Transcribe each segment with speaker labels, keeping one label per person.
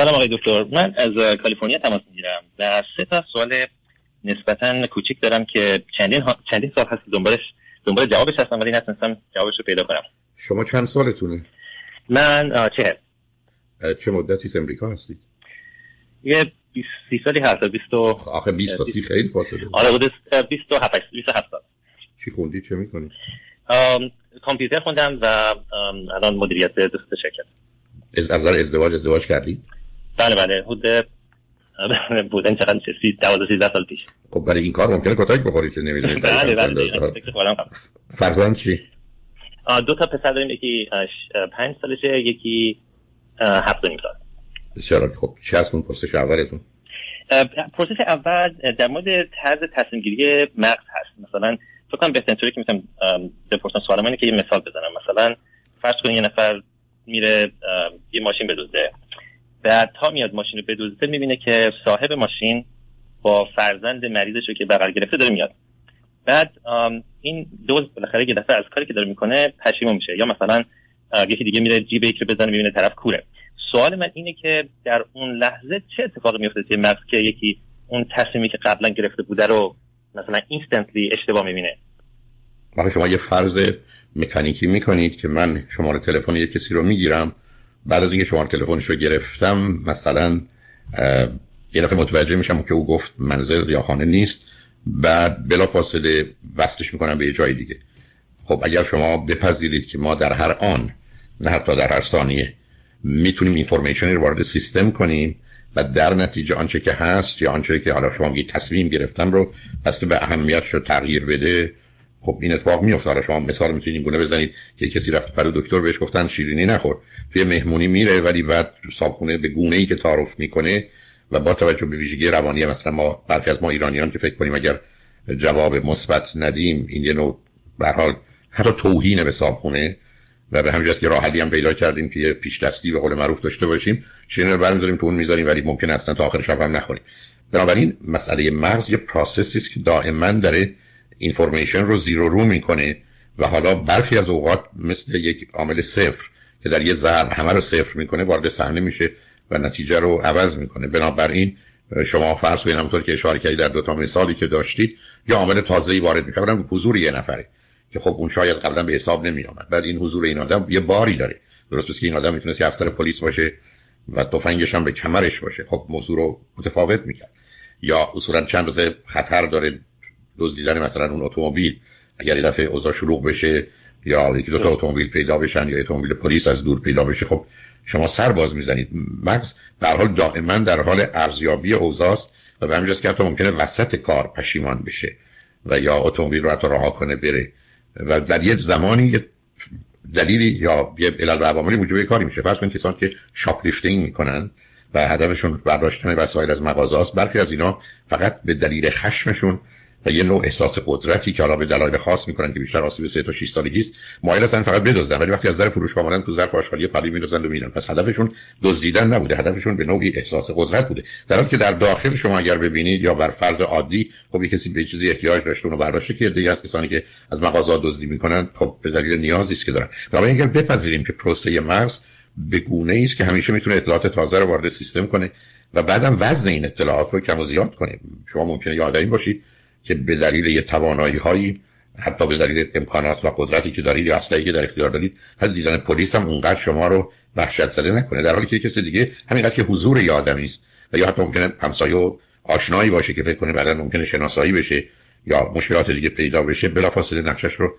Speaker 1: سلام آقای دکتر. من از کالیفرنیا تماس می‌گیرم. و سه تا سوال نسبتا کوچیک دارم که چندین ها... چندین سال هست دنبالش دنبال جوابش هستم ولی نتونستم جوابش رو پیدا کنم.
Speaker 2: شما چند سالتونه؟
Speaker 1: من چه
Speaker 2: چه مدتی امریکا هستید
Speaker 1: یه 20 سالی هست 20
Speaker 2: آخه 20 تا 30 خیلی فاصله.
Speaker 1: آره بود 27 27 سال.
Speaker 2: چی خوندی؟ چه می‌کنی؟
Speaker 1: کامپیوتر خوندم و الان مدیریت دوست شرکت.
Speaker 2: از نظر ازدواج ازدواج کردی؟
Speaker 1: بله بله حدود بودن چقدر سی دوازده سیزده سال پیش.
Speaker 2: خب برای این کار ممکنه کتک بخوری که نمی‌دونید
Speaker 1: بله بله
Speaker 2: فرزند چی؟
Speaker 1: دو تا پسر داریم یکی پنج سالشه یکی هفت نیم سال.
Speaker 2: بسیار خب چی هست اون پرسش اولتون.
Speaker 1: پرسش اول در مورد طرز تصمیم گیری مغز هست. مثلا فکر کنم بهترین طوری که می‌تونم بپرسم سوال اینه که یه مثال بزنم. مثلا فرض کنید یه نفر میره یه ماشین بدوزه. بعد تا میاد ماشین رو بدوزه می‌بینه که صاحب ماشین با فرزند مریضش رو که بغل گرفته داره میاد. بعد این دوز بالاخره یه دفعه از کاری که داره می‌کنه پشیمون میشه یا مثلا یکی دیگه میره جیب یکی بزنه می‌بینه طرف کوره. سوال من اینه که در اون لحظه چه اتفاقی میفته توی مغز که یکی اون تصمیمی که قبلا گرفته بوده رو مثلا اینستنتلی اشتباه می‌بینه؟
Speaker 2: وقتی شما یه فرض مکانیکی می‌کنید که من شماره تلفن یه کسی رو می‌گیرم بعد از اینکه شماره تلفنش رو گرفتم مثلا یه دفعه متوجه میشم که او گفت منزل یا خانه نیست بعد بلا فاصله وصلش می‌کنم به یه جای دیگه. خب اگر شما بپذیرید که ما در هر آن نه حتی در هر ثانیه می‌تونیم اینفورمیشنی رو وارد سیستم کنیم و در نتیجه آنچه که هست یا آنچه که حالا شما میگید تصمیم گرفتم رو بسته به اهمیتش رو تغییر بده خب این اتفاق میفته حالا شما مثال می‌تونید گونه بزنید که کسی رفت پر دکتر بهش گفتن شیرینی نخور. توی مهمونی میره ولی بعد صابخونه به گونه ای که تعارف می‌کنه و با توجه به ویژگی روانی مثلا ما برخی از ما ایرانیان که فکر کنیم اگر جواب مثبت ندیم این یه نوع به حال حتی توهین به صابخونه و به همین که راه هم پیدا کردیم که یه پیش دستی به قول معروف داشته باشیم شیرینی رو برمی‌داریم تو اون می‌ذاریم ولی ممکن اصلا تا آخر شب هم نخوریم. بنابراین مسئله مغز یه پروسسی که دائما داره اینفورمیشن رو زیرو رو می‌کنه و حالا برخی از اوقات مثل یک عامل صفر که در یه ضرب همه رو صفر می‌کنه وارد صحنه میشه و نتیجه رو عوض می‌کنه. بنابراین شما فرض کنید همونطور که اشاره کردید در دو تا مثالی که داشتید یا عامل تازه‌ای وارد میشه. حضور یه نفره که خب اون شاید قبلا به حساب نمی آمد بعد این حضور این آدم یه باری داره. درست که این آدم می‌تونه افسر پلیس باشه و تفنگش هم به کمرش باشه. خب موضوع رو متفاوت می‌کرد. یا اصولا چند روز خطر داره. دزدیدن مثلا اون اتومبیل. اگر یه دفعه اوضاع شروع بشه یا یکی دو تا اتومبیل پیدا بشن یا اتومبیل پلیس از دور پیدا بشه خب شما سر باز می‌زنید. مغز در حال دائما در حال ارزیابی اوضاع است و به همین که حتی ممکنه وسط کار پشیمان بشه و یا اتومبیل رو حتی رها کنه بره. و در یه زمانی دلیلی یا یه علل و عواملی موجب کاری میشه. فرض کنید کسان که shoplifting می‌کنن و هدفشون برداشتن وسایل از مغازه است برخی از اینا فقط به دلیل خشمشون و یه نوع احساس قدرتی که حالا به دلایل خاص می‌کنن که بیشتر آسیب 3 تا 6 سالگی است مایل هستن فقط بدزدن. ولی وقتی از در فروشگاه آمدن تو ظرف آشغالی پلی میریزن و میرن. پس هدفشون دزدیدن نبوده. هدفشون به نوعی احساس قدرت بوده. در حالی که در داخل شما اگر ببینید یا بر فرض عادی خب کسی به چیزی احتیاج داشته اونو برداشته که دیگه از کسانی که از مغازه دزدی می‌کنن خب به دلیل نیازی است که دارن. برای اگر بپذیریم که پروسه مغز به گونه است که همیشه می‌تونه اطلاعات تازه رو وارد سیستم کنه و بعدم وزن این اطلاعات رو کم و زیاد کنه. شما ممکنه یاد این باشید که به دلیل یه توانایی هایی حتی به دلیل امکانات و قدرتی که دارید یا اصلی که در اختیار دارید حتی دیدن پلیس هم اونقدر شما رو وحشت زده نکنه. در حالی که کسی دیگه همینقدر که حضور یه آدمی است و یا حتی ممکنه همسایه و آشنایی باشه که فکر کنه بعدا ممکنه شناسایی بشه یا مشکلات دیگه پیدا بشه بلافاصله نقشش رو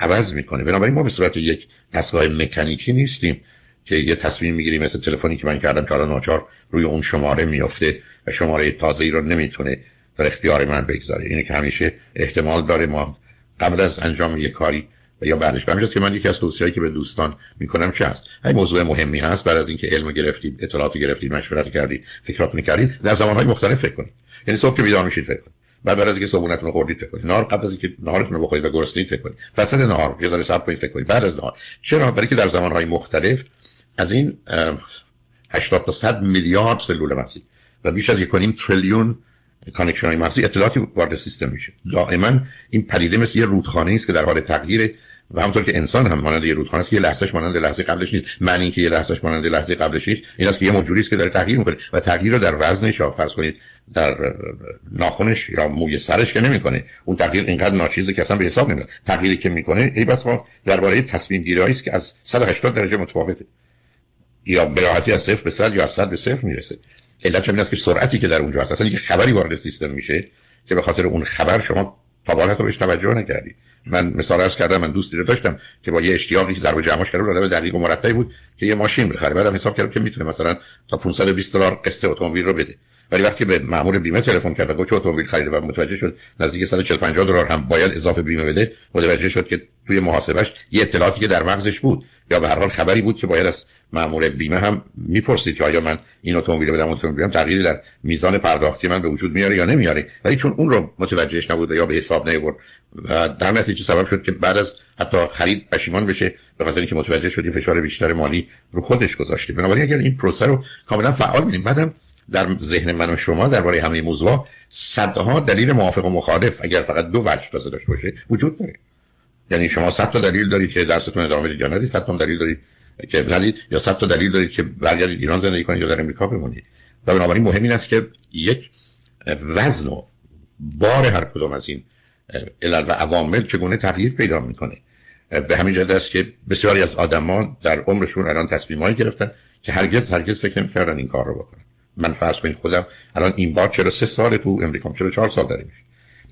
Speaker 2: عوض می‌کنه. بنابراین ما به صورت یک دستگاه مکانیکی نیستیم که یه تصمیم می‌گیریم مثل تلفنی که من کردم که ناچار روی اون شماره میافته و شماره تازه ای رو نمی‌تونه در اختیار من بگذاره. اینه که همیشه احتمال داره ما قبل از انجام یک کاری یا بعدش. به که من یکی از توصیه‌ای که به دوستان می‌کنم چه هست. این موضوع مهمی هست بعد از اینکه علم گرفتید اطلاعات گرفتید مشورت کردید فکراتون کردید در زمانهای مختلف فکر کنید. یعنی صبح که بیدار میشید فکر کنید. بعد بعد از اینکه صبحونتون رو خوردید فکر کنید. نهار قبل از اینکه نهارتون رو بخورید و گرسنید فکر کنید. وسط نهار یه ذره صبر کنید فکر کنید. بعد از نهار. چرا؟ برای که در زمانهای مختلف از این 80 تا 100 میلیارد سلول مغزی و بیش از 1.5 تریلیون connection های مغزی اطلاعاتی وارد سیستم میشه. دائما این پدیده مثل یه رودخانه است که در حال تغییر و همونطور که انسان هم مانند یه رودخانه است که یه لحظهش مانند لحظه قبلش نیست. معنی که یه لحظهش مانند لحظه قبلش نیست این است که یه موجودی است که داره تغییر می‌کنه و تغییر رو در وزنش یا فرض کنید در ناخنش یا موی سرش که نمی‌کنه اون تغییر اینقدر ناچیزه که اصلا به حساب نمیاد. تغییری که می‌کنه ای بس درباره تصمیم گیری است که از 180 درجه متفاوته. یا به راحتی از صفر به 100 یا از 100 به صفر می‌رسه. علت این است که سرعتی که در اونجا هست. اصلا یه خبری وارد سیستم میشه که به خاطر اون خبر شما تا بالا تو بهش توجه نکردی. من مثال عرض کردم من دوستی رو داشتم که با یه اشتیاقی که ضرب جمعش کرده بود دقیق و مرتبی بود که یه ماشین بخره. بعدم حساب کرد که می‌تونه مثلا تا 520 دلار قسط اتومبیل رو بده. ولی وقتی به مأمور بیمه تلفن کرد و گفت اتومبیل خریده و متوجه شد نزدیک 140 50 دلار هم باید اضافه بیمه بده متوجه شد که توی محاسبش یه اطلاعاتی که در مغزش بود. یا به هر حال خبری بود که باید از مأمور بیمه هم می‌پرسید که آیا من این اتومبیل بدم اتومبیلم تغییری در میزان پرداختی من به وجود میاره یا نمیاره. ولی چون اون رو متوجهش نبود یا به حساب نیورد و در نتیجه سبب شد که بعد از حتی خرید پشیمان بشه به خاطر اینکه متوجه شدی فشار بیشتر مالی رو خودش گذاشته. بنابراین اگر این پروسه رو کاملا فعال ببینیم بعدم در ذهن من و شما درباره همه موضوع صدها دلیل موافق و مخالف اگر فقط دو وجه تازه داشته باشه وجود داره. یعنی شما صد تا دلیل دارید که درستون ادامه بدید یا ندید صد تا دلیل دارید که ندید یا صد تا دلیل دارید که برگردید ایران زندگی کنید یا در امریکا بمونید. و بنابراین مهم این است که یک وزن و بار هر کدام از این علل و عوامل چگونه تغییر پیدا می‌کنه. به همین جهت است که بسیاری از آدما در عمرشون الان تصمیمایی گرفتن که هرگز هرگز فکر نمی‌کردن این کار رو بکنن. من فرض کنید خودم الان این بار چرا سه سال تو امریکا چرا چهار سال داره میشه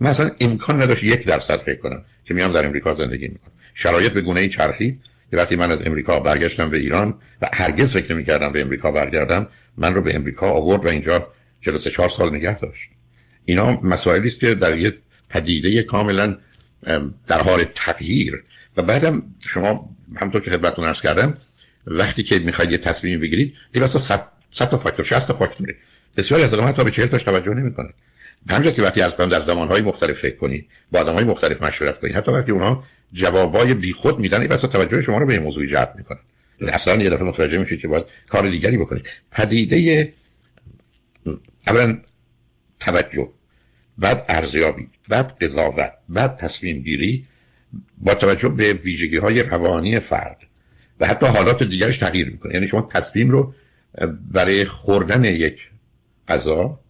Speaker 2: مثلا امکان نداشت یک درصد فکر کنم که میام در امریکا زندگی می‌کنم. شرایط به گونه ای چرخید که وقتی من از امریکا برگشتم به ایران و هرگز فکر نمی‌کردم به امریکا برگردم من رو به امریکا آورد و اینجا 43 4 سال نگه داشت. اینا مسائلی است که در یه پدیده کاملا در حال تغییر. و بعدم شما همونطور که خدمتتون عرض کردم وقتی که می‌خواید یه تصمیمی بگیرید این واسه 100 100 تا فاکتور 60 تا فاکتور. بسیاری از آدم‌ها تا به 40 تاش توجه نمی‌کنن. همینجاست که وقتی از در زمانهای مختلف فکر کنید با آدم‌های مختلف مشورت کنید حتی وقتی اونها جوابای بیخود میدن این توجه شما رو به این موضوع جلب می‌کنن. یعنی اصلا یه دفعه متوجه میشید که باید کار دیگری بکنید. پدیده اولا توجه بعد ارزیابی بعد قضاوت بعد تصمیم گیری با توجه به ویژگی های روانی فرد و حتی حالات دیگرش تغییر می‌کنه. یعنی شما تصمیم رو برای خوردن یک غذا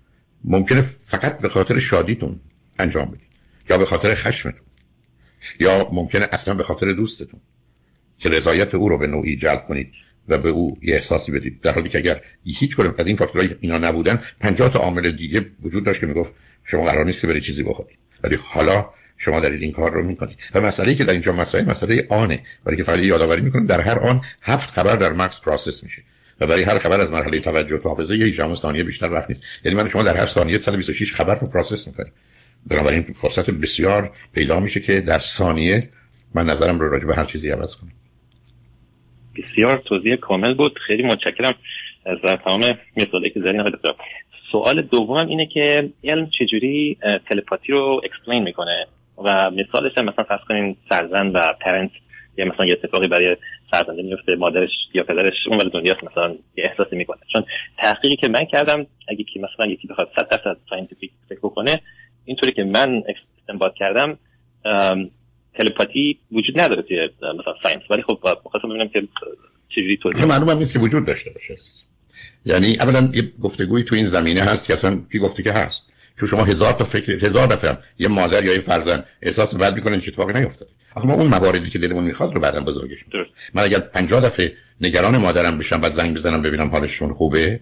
Speaker 2: ممکنه فقط به خاطر شادیتون انجام بدید یا به خاطر خشمتون یا ممکنه اصلا به خاطر دوستتون که رضایت او رو به نوعی جلب کنید و به او یه احساسی بدید. در حالی که اگر هیچ کدوم از این فاکتورهای اینا نبودن 50 تا عامل دیگه وجود داشت که می‌گفت شما قرار نیست که برای چیزی بخورید. ولی حالا شما دارید این کار رو می‌کنید. و مسئله که در اینجا مسئله مسئله آنه. برای که فقط یادآوری می‌کنم در هر آن هفت خبر در مغز process میشه. و برای هر خبر از مرحله توجه و حافظه یک هجدهم ثانیه بیشتر وقت نیست. یعنی من شما در هر ثانیه 126 خبر رو process می‌کنیم. بنابراین فرصت بسیار پیدا میشه که در ثانیه من نظرم رو راجع به هر چیزی عوض کنم.
Speaker 1: بسیار توضیح کامل بود. خیلی متشکرم از تمام مثالی که زدین. سوال دومم اینه که علم چجوری تلپاتی رو explain می‌کنه؟ و مثالش مثلا فرض کنیم فرزند و parent یا مثلا یه اتفاقی برای فرزنده میفته مادرش یا پدرش اون دنیاست مثلا یه احساسی می‌کنه. چون تحقیقی که من کردم اگه کی مثلا یکی بخواد 100 درصد scientific فکر بکنه اینطوری که من استنباط کردم تلپاتی وجود نداره توی مثلا ساینس. ولی خب خواستم ببینم که چجوری توضیح
Speaker 2: معلومه نیست که وجود داشته باشه. یعنی اولا یه گفتگوی تو این زمینه هست که اصلا کی گفته که هست. چون شما هزار تا فکر هزار دفعه یه مادر یا یه فرزند احساس بد می‌کنه چه اتفاقی نیفتاده. آخه ما اون مواردی که دلمون می‌خواد رو بعدم بزرگش من اگر 50 دفعه نگران مادرم بشم بعد زنگ بزنم ببینم حالشون خوبه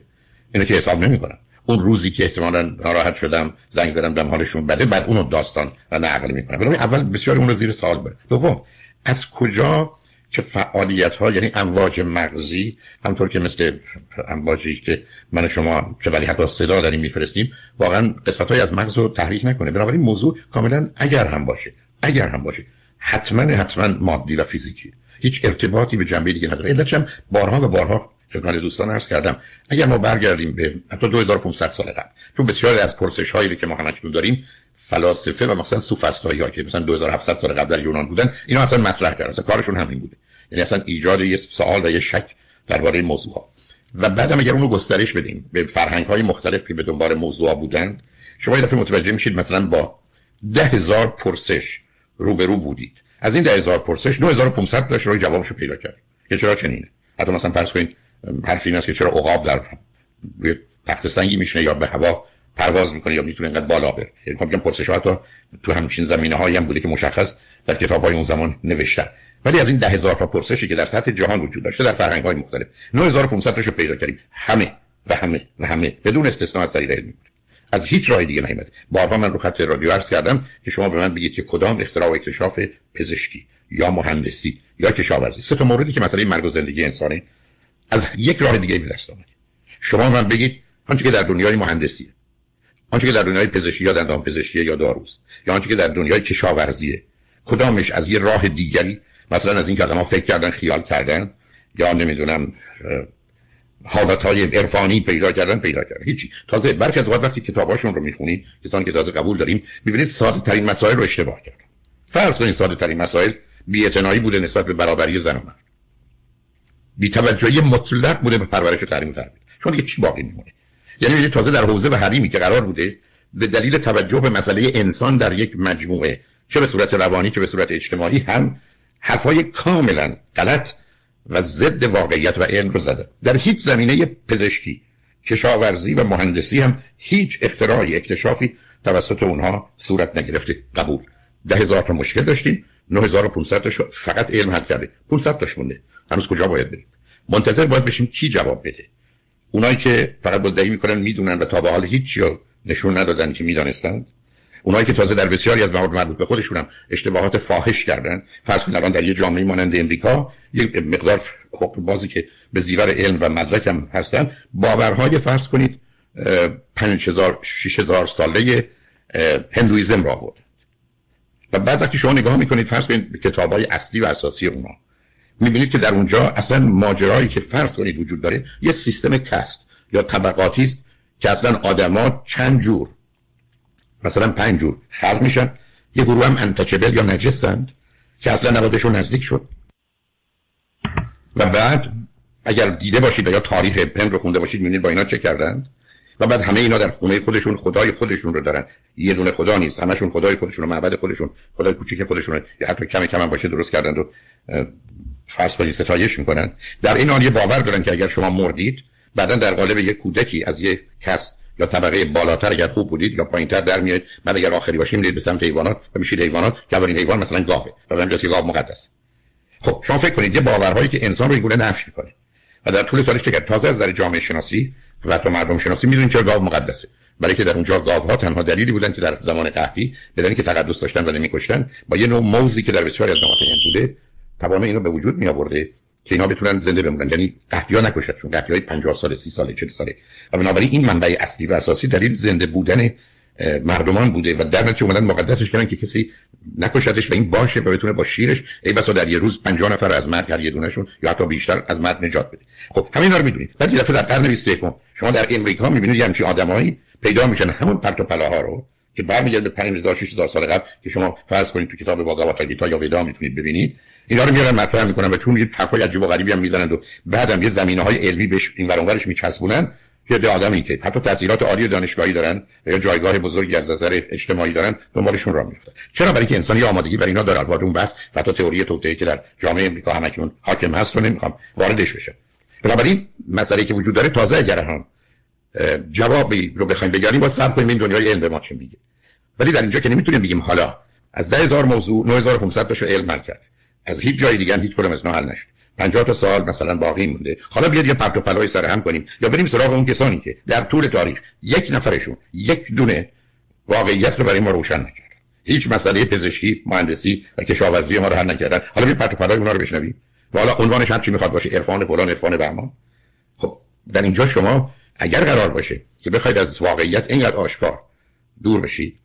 Speaker 2: اینو که حساب نمی‌کنم. اون روزی که احتمالا ناراحت شدم زنگ زدم دم حالشون بده بعد اونو داستان و نقل می‌کنم. برای اول بسیار اون رو زیر سوال بره دوم از کجا که فعالیت ها یعنی امواج مغزی همطور که مثل امواجی که من شما که ولی حتی صدا داریم میفرستیم واقعا قسمت های از مغز رو تحریک نکنه. بنابراین موضوع کاملا اگر هم باشه اگر هم باشه. حتما حتما مادی و فیزیکی. هیچ ارتباطی به جنبه دیگه نداره. علتش هم بارها و بارها خدمت دوستان عرض کردم اگر ما برگردیم به حتی 2500 سال قبل چون بسیاری از پرسش هایی که ما همکنون داریم فلاسفه و مثلا سوفسطایی ها که مثلا 2700 سال قبل در یونان بودن اینا اصلا مطرح کردن. اصلا کارشون همین بوده. یعنی اصلا ایجاد یه سوال و یه شک درباره موضوع ها و بعدم اگر اونو گسترش بدیم به فرهنگ های مختلف که به دنبال موضوع بودند شما یه دفعه متوجه میشید مثلا با ده هزار پرسش روبرو بودید. از این 10000 پرسش 9500 داشت روی جوابشو پیدا کرد. که چرا چنینه؟ حتی مثلا فرض کنید حرف این است که چرا عقاب در روی تخت سنگی میشنه یا به هوا پرواز می‌کنه یا می‌تونه اینقدر بالا بره. یعنی میگم پرسش حتی تو همچین زمینه هایی هم بوده که مشخص در کتاب های اون زمان نوشتن. ولی از این ده هزار تا پرسشی که در سطح جهان وجود داشته در فرهنگ های مختلف 9500 تاشو پیدا کردیم. همه و همه و همه بدون استثنا از طریق علمی. از هیچ راه دیگه نیامده بارها من رو خط رادیو عرض کردم که شما به من بگید که کدام اختراع و اکتشاف پزشکی یا مهندسی یا کشاورزی. سه تا موردی که مسئله مرگ و زندگی انسانی از یک راه دیگه به دست آمد شما من بگید آنچه که در دنیای مهندسیه آنچه که در دنیای پزشکی یا دندان پزشکی یا داروست یا آنچه که در دنیای کشاورزیه کدامش از یه راه دیگری؟ مثلا از این که آدم‌ها فکر کردن خیال کردن یا نمی‌دونم حالت های عرفانی پیدا کردن پیدا کردن. هیچی. تازه برخی از وقتی کتاباشون رو می‌خونید کسانی که تازه قبول داریم می‌بینید ساده ترین مسائل رو اشتباه کردن. فرض کنید ساده ترین مسائل بی بوده نسبت به برابری زن و مرد. بی توجهی مطلق بوده به پرورش و تعلیم و تربیت چون دیگه چی باقی میمونه؟ یعنی تازه در حوزه و حریمی که قرار بوده به دلیل توجه به مسئله انسان در یک مجموعه چه به صورت روانی که به صورت اجتماعی هم حرفای کاملا غلط و ضد واقعیت و علم رو زده. در هیچ زمینه پزشکی کشاورزی و مهندسی هم هیچ اختراعی اکتشافی توسط اونها صورت نگرفته قبول. ده هزار تا مشکل داشتیم 9500 تا فقط علم حل کرده. 500 تاش مونده. هنوز کجا باید بریم؟ منتظر باید بشیم کی جواب بده. اونایی که فقط مدعی می‌کنن می‌دونن و تا به حال هیچ نشون ندادن که می‌دانستند اونایی که تازه در بسیاری از موارد مربوط به خودشون هم اشتباهات فاحش کردن فرض کنید الان در یه جامعه مانند امریکا یک مقدار حقوق بازی که به زیور علم و مدرک هم هستن باورهای فرض کنید 5000 6000 ساله هندویزم را بود و بعد وقتی شما نگاه می‌کنید فرض کنید به کتابای اصلی و اساسی اونا می‌بینید که در اونجا اصلا ماجرایی که فرض کنید وجود داره یه سیستم کست یا طبقاتی است که اصلا آدما چند جور مثلا پنج جور خلق میشن. یه گروه هم انتچبل یا نجسند که اصلا نبادشون نزدیک شد. و بعد اگر دیده باشید یا تاریخ پن رو خونده باشید می‌بینید با اینا چه کردند؟ و بعد همه اینا در خونه خودشون خدای خودشون رو دارن. یه دونه خدا نیست همشون خدای خودشون و معبد خودشون خدای کوچیک خودشون یا حتی کم کم هم باشه درست کردن و فرض کنید ستایش می‌کنن. در این حال یه باور دارن که اگر شما مردید بعدا در قالب یک کودکی از یک کس یا طبقه بالاتر اگر خوب بودید یا پایینتر در میاد بعد اگر آخری باشیم میرید به سمت حیوانات و میشید حیوانات. که اولین حیوان مثلا گاوه. و همینجاست که گاو مقدس. خب شما فکر کنید یه باورهایی که انسان رو این گونه نفی می‌کنه. و در طول تاریخ چقدر تازه از در جامعه شناسی و تو مردم شناسی می‌دونید چرا گاو مقدسه. برای که در اونجا گاوها تنها دلیلی بودن که در زمان قحطی بدن که تقدس داشتن و نمیکشتن با یه نوع موزی که در بسیاری از نقاط بوده تمام اینو به وجود می آورده که اینا بتونن زنده بمونن. یعنی قحطی نکشتشون قحطی های 50 سال 30 سال 40 ساله. و بنابراین این منبع اصلی و اساسی دلیل زنده بودن مردمان بوده و در نتیجه اومدن مقدسش کردن که کسی نکشتش و این باشه و بتونه با شیرش ای بسا در یه روز 50 نفر از مرگ هر یه دونهشون یا حتی بیشتر از مرگ نجات بده. خب همین رو می‌دونید. یه دفعه در قرن 21 شما در امریکا می‌بینید یه همچین آدمایی پیدا میشن. همون پرت و پلاها رو که برمیگرده به 5000 6000 سال قبل که شما فرض کنید تو کتاب باگاواتا گیتا یا ودا می‌تونید ببینید. اینا رو میارن مطرح می‌کنن و چون یه حرفای عجیب و غریبی هم می‌زنند و بعدم یه زمینه های علمی بهش این ورانورش میچسبونن یه ده آدمی که حتی تحصیلات عالی دانشگاهی دارن یا جایگاه بزرگی از نظر اجتماعی دارن دنبالشون راه میفتن چرا؟ برای که انسانی آمادگی برای اینا داره وارد اون بحث و حتی تئوری توطئه که در جامعه امریکا همکنون حاکم هست رو نمی‌خوام واردش بشم. بنابراین مسئله که وجود داره تازه اگر هم جوابی رو بخوایم بگیریم با صبر کنیم این دنیای علم به ما چه میگه. ولی در اینجا که نمی‌تونیم بگیم حالا از 10000 موضوع 9500 تاشو علم کرد. از هیچ جای دیگه هیچ کدوم از حل نشد. 50 تا سال مثلا باقی مونده. حالا بیاد یه پرت و پلای سر هم کنیم. یا بریم سراغ اون کسانی که در طول تاریخ یک نفرشون یک دونه واقعیت رو برای ما روشن نکرد. هیچ مسئله پزشکی مهندسی و کشاورزی ما رو حل نکردن. حالا بیا پرت و پلای اونا رو بشنویم. و حالا عنوانش هم چی می‌خواد باشه عرفان فلان عرفان بهمان. خب در اینجا شما اگر قرار باشه که بخواید از واقعیت اینقدر آشکار دور بشید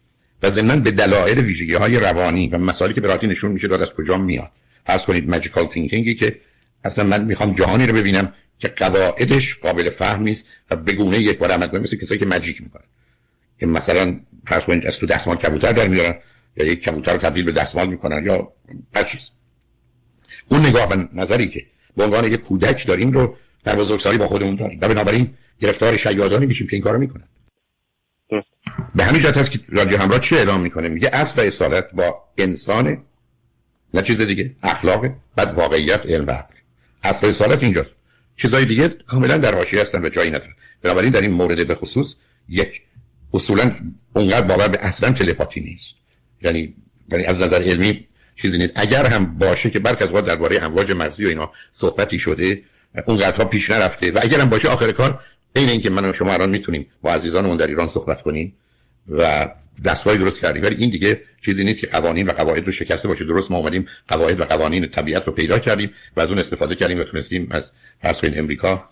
Speaker 2: و ضمن به دلایل ویژگی های روانی و مسائلی که به نشون میشه داد از کجا میاد. فرض کنید ماجیکال تینکینگی که اصلا من می‌خوام جهانی رو ببینم که قواعدش قابل فهم نیست و بگونه یک بار عمل کنه مثل کسایی که ماجیک می‌کنن. که مثلا فرض کنید از تو دستمال کبوتر در میارن یا یک کبوتر رو تبدیل به دستمال می‌کنن یا هر چیز. اون نگاه و نظری که به عنوان یک کودک داریم رو در بزرگسالی با خودمون داریم. و بنابراین گرفتار شیادانی میشیم که این کارو می‌کنن. به همین جهت هست که رادیو همراه چه اعلام می‌کنه؟ میگه اصل و اصالت با انسان نه چیز دیگه. اخلاق بعد واقعیت علم و عقل. اصل رسالت اینجاست. چیزای دیگه کاملا در حاشیه هستن و جایی ندارن. بنابراین در این مورد به خصوص یک اصولا اونقدر باور به اصلا تلپاتی نیست. یعنی یعنی از نظر علمی چیزی نیست. اگر هم باشه که برک از وقت درباره امواج مغزی و اینا صحبتی شده اونقدرها پیش نرفته و اگر هم باشه آخر کار این اینکه من و شما الان می‌تونیم با عزیزانمون در ایران صحبت کنیم و دستگاهی درست کردیم. ولی این دیگه چیزی نیست که قوانین و قواعد رو شکسته باشه. درست ما اومدیم قواعد و قوانین طبیعت رو پیدا کردیم و از اون استفاده کردیم و تونستیم از فرض امریکا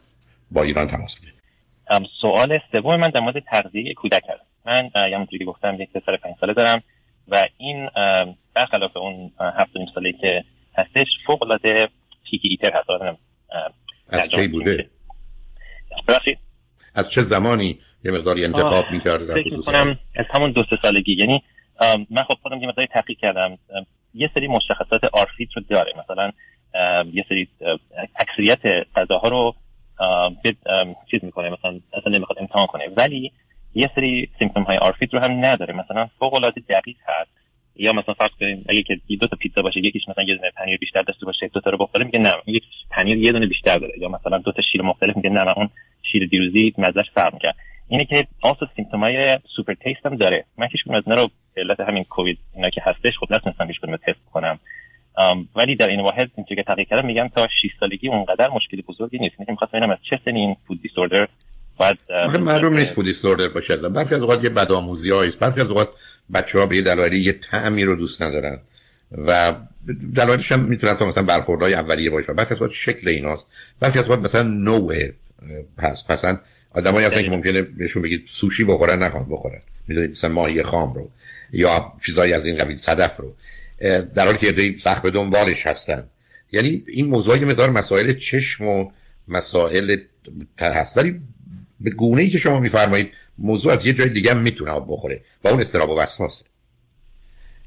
Speaker 2: با ایران تماس بگیریم.
Speaker 1: سوال سوم من در مورد تغذیه کودک هست من همونطوری که گفتم یک پسر پنج ساله دارم و این برخلاف اون هفت نیم ساله که هستش فوق العاده پیکی ایتر هست
Speaker 2: از چه بوده؟ از چه زمانی یه مقداری انتخاب می‌کرده در
Speaker 1: فکر می‌کنم از همون دو سه سالگی. یعنی من خب خودم یه مقداری تحقیق کردم. یه سری مشخصات ARFID رو داره. مثلا یه سری اکثریت غذاها رو چیز می‌کنه. مثلا اصلا نمی‌خواد امتحان کنه. ولی یه سری symptom های ARFID رو هم نداره. مثلا فوق العاده دقیق هست. یا مثلا فرض کنیم اگه که دو تا پیتزا باشه یکیش مثلا یه دونه پنیر بیشتر داشته باشه دو تا رو بخوره میگه نه یک پنیر یه دونه بیشتر داره. یا مثلا دو تا شیر مختلف میگه نه اون شیر دیروزی مزهش فرق می‌کنه اینه که also symptom ای super taste هم داره. من هیچ از رو علت همین کووید اینا که هستش خود نتونستم هیچ تست کنم. ولی در این واحد اینجوری که تحقیق کردم میگم تا 6 سالگی اونقدر مشکلی بزرگی نیست. میگم خواستم ببینم از چه سنی این فود دیسوردر بعد
Speaker 2: معلوم نیست فود دیسوردر باشه از برخی از اوقات یه بدآموزی است برخی از اوقات بچه‌ها به یه دلایلی یه طعمی رو دوست ندارن. و دلایلش هم می‌تونه تا مثلا برخوردهای اولیه باشه. برخی از اوقات شکل ایناست. برخی از اوقات مثلا نوع پس مثلا آدمایی هستن که ممکنه بهشون بگید سوشی بخورن نخوان بخورن. می‌دونید مثلا ماهی خام رو یا چیزایی از این قبیل صدف رو. در حالی که دی سخت به دنبالش هستن. یعنی این موضوعی مقدار مسائل چشم و مسائل هست. ولی به گونه ای که شما میفرمایید موضوع از یه جای دیگه هم می‌تونه بخوره با اون استراب و وسواسه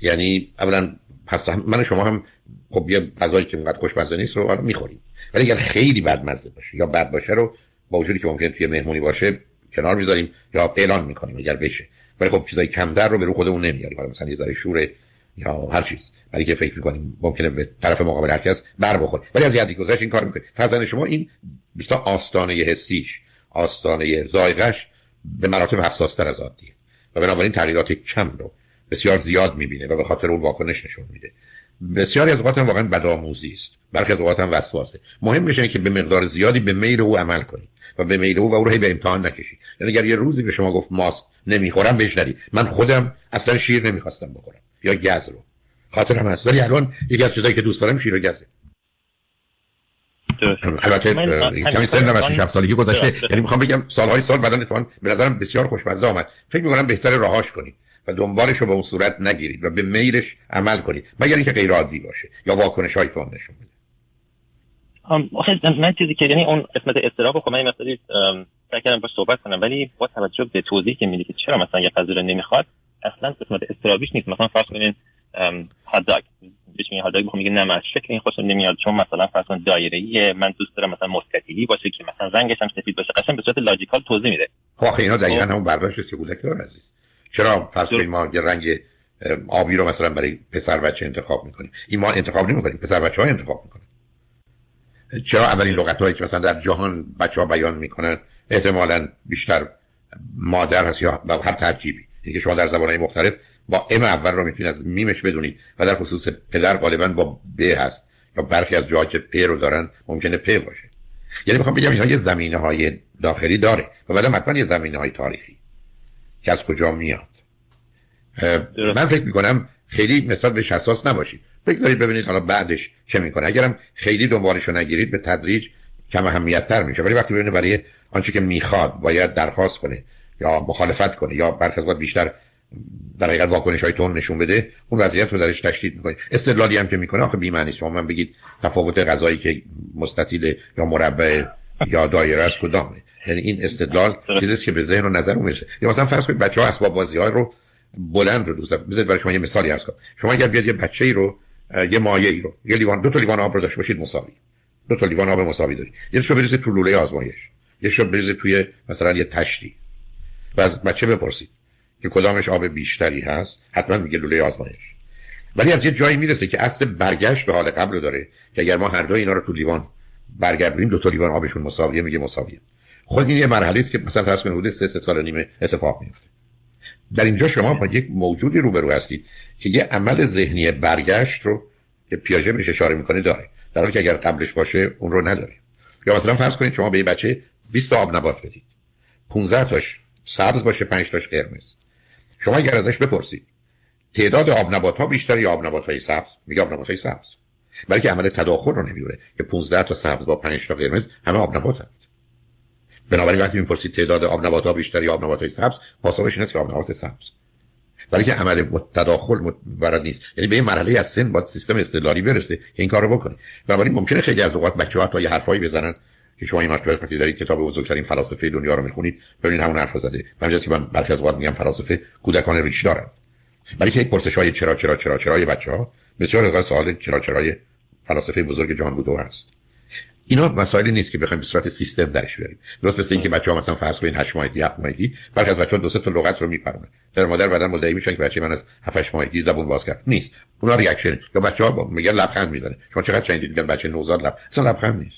Speaker 2: یعنی اولا پس من و شما هم خب یه غذایی که اونقدر خوشمزه نیست رو می‌خوریم. ولی اگر خیلی بدمزه باشه یا بد باشه رو با وجودی که ممکن توی مهمونی باشه کنار می‌ذاریم یا اعلان می‌کنیم اگر بشه. ولی خب چیزای کمتر رو به رو خودمون نمیاریم حالا مثلا یه ذره شوره یا هر چیز. برای که فکر می‌کنیم ممکنه به طرف مقابل هر کس بر بخوره. ولی از یادی گذشت این کار می‌کنه فرزند شما این بیشتر آستانه حسیش آستانه زایغش به مراتب حساس تر از عادیه. و بنابراین تغییرات کم رو بسیار زیاد می‌بینه و به خاطر اون واکنش نشون میده. بسیاری از اوقات هم واقعا بدآموزی است. برخی از اوقات هم وسواسه مهم میشه که به مقدار زیادی به میل او عمل کنید و به میل او و او رو به امتحان نکشید. یعنی اگر یه روزی به شما گفت ماست نمی‌خورم بهش ندید. من خودم اصلا شیر نمی‌خواستم بخورم. یا گز رو. خاطرم هست. ولی الان یکی از چیزایی که دوست دارم شیر و گزه البته کمی سن از 6 سالگی گذشته. یعنی می‌خوام بگم سالهای سال بعدن اتفاقا به نظرم بسیار خوشمزه آمد. فکر می‌کنم بهتر راهاش کنید و دنبالش رو به اون صورت نگیرید و به میلش عمل کنید. مگر اینکه غیر عادی باشه یا واکنش های تون نشون بده.
Speaker 1: آخه من چیزی که یعنی اون قسمت استراب خب من این مقداری سعی کردم باش صحبت کنم ولی با توجه به توضیحی که میدی که چرا مثلا یه غذا رو نمی‌خواد اصلا قسمت استرابیش نیست. مثلا فرض کنین داگ بهش میگه داگ میگه نه من شکل این خوشم نمیاد چون مثلا فرض کن دایره من دوست دارم مثلا مستطیلی باشه که مثلا رنگش هم سفید باشه. قشنگ به صورت لاجیکال توضیح میده.
Speaker 2: خب آخه اینا دقیقاً خب. همون برداشت است که کودک داره عزیز. چرا فرض کنیم ما یه رنگ آبی رو مثلا برای پسر بچه انتخاب می‌کنیم؟ این ما انتخاب نمی‌کنیم پسر بچه ها انتخاب می‌کنن. چرا اولین لغت هایی که مثلا در جهان بچه ها بیان می‌کنن احتمالا بیشتر مادر هست یا هر ترکیبی. اینکه شما در زبانهای مختلف با ام اول رو می‌تونید از میمش بدونید و در خصوص پدر غالبا با ب هست. یا برخی از جاها که پ رو دارن ممکنه پ باشه. یعنی می‌خوام بگم اینها یه زمینه های داخلی داره. و بعد حتما یه زمینه های تاریخی. که از کجا میاد. من فکر می‌کنم خیلی نسبت بهش حساس نباشید. بگذارید ببینید حالا بعدش چه می‌کنه. اگرم خیلی دنبالش رو نگیرید به تدریج کم اهمیت تر میشه. ولی وقتی ببینید برای آنچه که می‌خواد باید درخواست کنه یا مخالفت کنه یا برخی بیشتر در حقیقت واکنش های تون نشون بده اون وضعیت رو درش تشدید می‌کنه استدلالی هم که می‌کنه آخه بی معنی شما من بگید تفاوت غذایی که مستطیل یا مربع یا دایره است کدامه؟ یعنی این استدلال چیزی که به ذهن و نظر می‌رسه. یا مثلا فرض کنید بچه‌ها اسباب بازی های رو بلند رو دوست دارن. برای شما یه مثالی عرض کنم. شما اگر بیاد یه بچه‌ای رو یه مایه ای رو. یه لیوان دو تا لیوان آب رو داشته باشید مساوی. دو تا لیوان آب مساوی دارید یه شو بریزید تو لوله آزمایش. یه شو بریزید توی مثلا یه تشتی. و از بچه بپرسید که کدامش آب بیشتری هست. حتما میگه لوله آزمایش. ولی از یه جایی می‌رسه که اصل برگشت به حال قبل داره که اگر ما هر دو اینا رو تو لیوان برگردیم دو تا لیوان آبشون مساویه میگه مساویه. خود این یه مرحله است که مثلا فرض کنید حدود 3 سال نیمه اتفاق میفته. در اینجا شما با یک موجودی روبرو هستید که یه عمل ذهنی برگشت رو که پیاژه بهش اشاره می‌کنه داره. در حالی که اگر قبلش باشه اون رو نداره. یا مثلا فرض کنید شما به یه بچه 20 تا آب نبات بدید. 15 تاش سبز باشه 5 تاش قرمز. شما اگر ازش بپرسید تعداد آب نبات ها بیشتر یا آب نبات های سبز؟ میگه آب نبات های سبز. بلکه عمل تداخل رو نمی‌دونه که 15 تا سبز با 5 تا قرمز همه آب نبات بنابراین وقتی می‌پرسید تعداد آب نبات ها بیشتر یا آب نبات های سبز پاسخش اینه که آب نبات سبز. برای که عمل تداخل متبرد نیست. یعنی به این مرحله از سن با سیستم استدلالی برسه که این کارو بکنه. بنابراین ممکنه خیلی از اوقات بچه‌ها تا یه حرفایی بزنن که شما این وقتی دارید کتاب بزرگترین فلاسفه دنیا رو می‌خونید ببینید همون حرف زده. من که من برخی از اوقات میگم فلاسفه کودکان ریش دارن. برای که یک پرسش های چرا چرا چرا چرا بچه ها بسیار اوقات سوال چرا چرای فلاسفه بزرگ جهان بودو هست اینا مسائلی نیست که بخوایم به صورت سیستم درش بیاریم درست مثل اینکه بچه‌ها مثلا فرض کنید 8 ماهگی 7 ماهگی برخی از بچه‌ها دو سه تا لغت رو میپرونه. در مادر بعدن مدعی میشن که بچه من از 7 8 ماهگی زبون باز کرد. نیست. اونا reaction یا بچه‌ها میگن لبخند می‌زنه. شما چقدر شنیدید میگن بچه نوزاد لب اصلا لبخند نیست.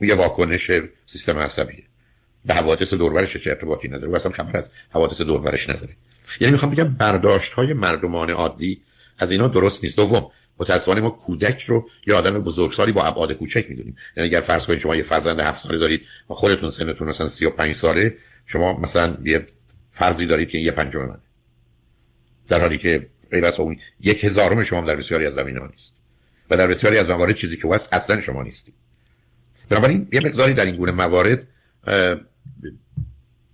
Speaker 2: یه واکنش سیستم عصبیه. به حوادث دوربرش چه ارتباطی نداره. اصلا خبر از حوادث دوربرش نداره. یعنی می‌خوام بگم برداشت های مردمان عادی از اینا درست نیست. دوم متاسفانه ما کودک رو یه آدم بزرگسالی با ابعاد کوچک می‌دونیم. یعنی اگر فرض کنید شما یه فرزند 7 ساله دارید و خودتون سنتون مثلا 35 ساله شما مثلا یه فرضی دارید که یه پنجم منه. در حالی که غیر از اون یک هزارم شما در بسیاری از زمین ها نیست. و در بسیاری از موارد چیزی که هست اصلا شما نیستید. بنابراین یه مقداری در این گونه موارد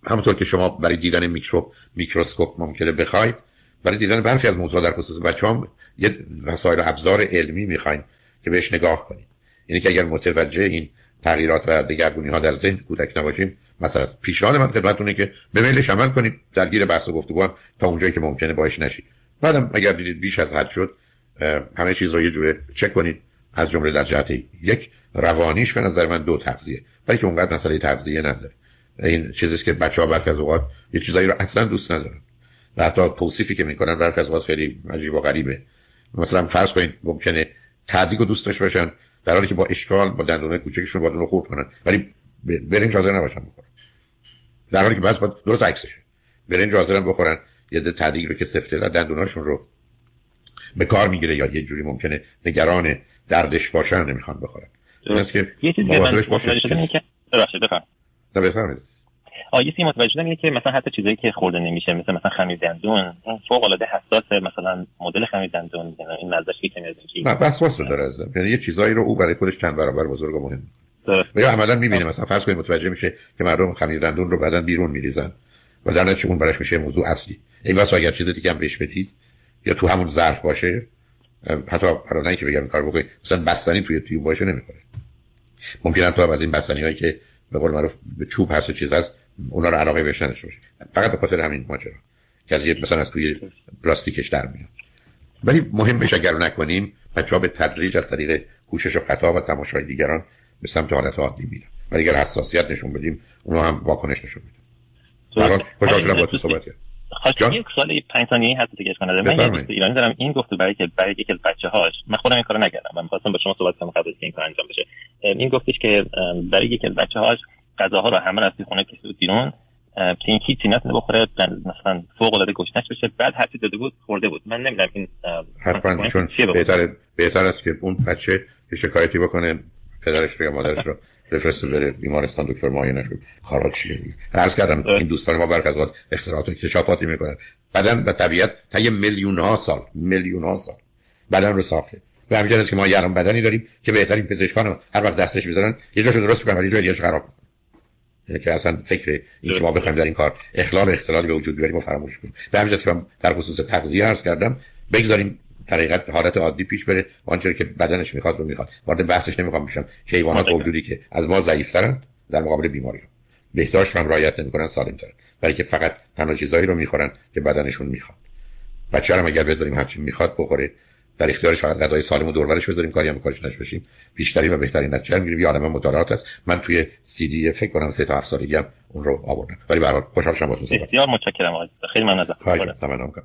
Speaker 2: همونطور که شما برای دیدن میکروب میکروسکوپ ممکنه بخواید برای دیدن برخی از موضوع در خصوص بچه هم یه وسایل ابزار علمی می‌خواین که بهش نگاه کنید یعنی که اگر متوجه این تغییرات و دگرگونی ها در ذهن کودک نباشیم مثلا پیشنهاد من خدمتتونه که به میلش عمل کنید درگیر بحث و گفتگو تا اونجایی که ممکنه باش نشید بعدم اگر دیدید بیش از حد شد همه چیز رو یه جوره چک کنید. از جمله در جهت یک روانیش به نظر من دو تغذیه. ولی که اونقدر مسئله تغذیه نداره. این چیزی که بچه‌ها برخی از اوقات یه چیزایی رو اصلا دوست ندارن. و حتی توصیفی که می‌کنن برخی از اوقات خیلی عجیب و غریبه. مثلا فرض کنید ممکنه تعدیق رو دوست داشته باشن در حالی که با اشکال با دندونه کوچکشون با رو خورد کنن. ولی برنج حاضر نباشن بخورن. در حالی که بعض با درست عکسشه. برنج حاضرن بخورن. یه تعدیق رو که سفته در دندوناشون رو به کار می‌گیره یا یه جوری ممکنه نگران دردش باشن نمی‌خوان بخورن.
Speaker 1: که یه چیزی که من بفرمایید. آیه سی متوجه شدم اینه که مثلا حتی چیزایی که خورده نمیشه مثل مثلا خمیر دندون اون فوق العاده حساس مثلا مدل خمیر دندون این مزهش که کمی
Speaker 2: نه وسواس داره از یعنی یه چیزایی رو او برای خودش چند برابر بزرگ و مهم. و یا عملا می‌بینه مثلا فرض کنید متوجه میشه که مردم خمیر دندون رو بعدن بیرون میریزن و در نتیجه اون براش میشه موضوع اصلی. این واسه اگر چیز دیگه هم بهش بدید یا تو همون ظرف باشه حتی برای که بگم کار بکنید مثلا بستنی توی تیوب باشه نمی‌کنه ممکنه تو از این بستنی هایی که به قول معروف چوب هست و چیز هست اونا رو علاقه بهش نداشته باشه. فقط به خاطر همین ماجرا. که از یه مثلا از توی پلاستیکش در میاد. ولی مهم بشه اگر نکنیم بچه‌ها به تدریج از طریق کوشش و خطا و تماشای دیگران به سمت حالت عادی میرن. ولی اگر حساسیت نشون بدیم اونا هم واکنش نشون میدن. برای خوشحال شدم با تو صحبت کردم.
Speaker 1: جان؟ یک سال 5 ثانیه هست دیگه کنه من یه ایرانی دارم. این گفته برای که برای یکی از بچه‌هاش من خودم این کارو نکردم. من می‌خواستم با شما صحبت کنم قبل از این کار انجام بشه. این گفتش که برای یکی از بچه‌هاش غذاها رو همه از خونه کسی بیرون که این هیچی نتونه بخوره مثلا فوق العاده گشنش بشه. بعد هرچی داده بود خورده بود. من نمی‌دونم این
Speaker 2: حتما چون بهتر بهتر است که اون بچه شکایتی بکنه پدرش رو یا مادرش رو بفرسته بره بیمارستان دکتر معاینه شد خراج چیه عرض کردم این دوستان ما برخ از اختراعات و اکتشافاتی می‌کنن. بدن و طبیعت تا یه میلیون ها سال میلیون ها سال بدن رو ساخته. و همین که ما یه بدنی داریم که بهترین پزشکان هر وقت دستش می‌ذارن یه جاشو درست می‌کنن ولی جای خراب یعنی که اصلا فکر این که ما بخوایم در این کار اخلال و اختلالی به وجود بیاریم و فراموش کنیم. به همین که من در خصوص تغذیه عرض کردم بگذاریم در حقیقت حالت عادی پیش بره. و آنچه که بدنش می‌خواد رو می‌خواد. وارد بحثش نمی‌خوام بشم. که حیوانات وجودی که از ما ضعیفترن در مقابل بیماری ها بهداشت هم رعایت نمی‌کنن سالم ترن برای که فقط تنها چیزایی رو می‌خورن که بدنشون می‌خواد. بچه هم اگر بذاریم هرچی می‌خواد بخوره. در اختیارش فقط غذای سالم و دوربرش بذاریم کاری هم کارش نشوشیم بیشتری و بهترین نتیجه می‌گیریم. یه عالمه مطالعات هست. من توی سی دی فکر کنم سه تا هفت سالگی هم اون رو آوردم. ولی به هر حال خوشحال شدم باهاتون
Speaker 1: بسیار متشکرم خیلی ممنونم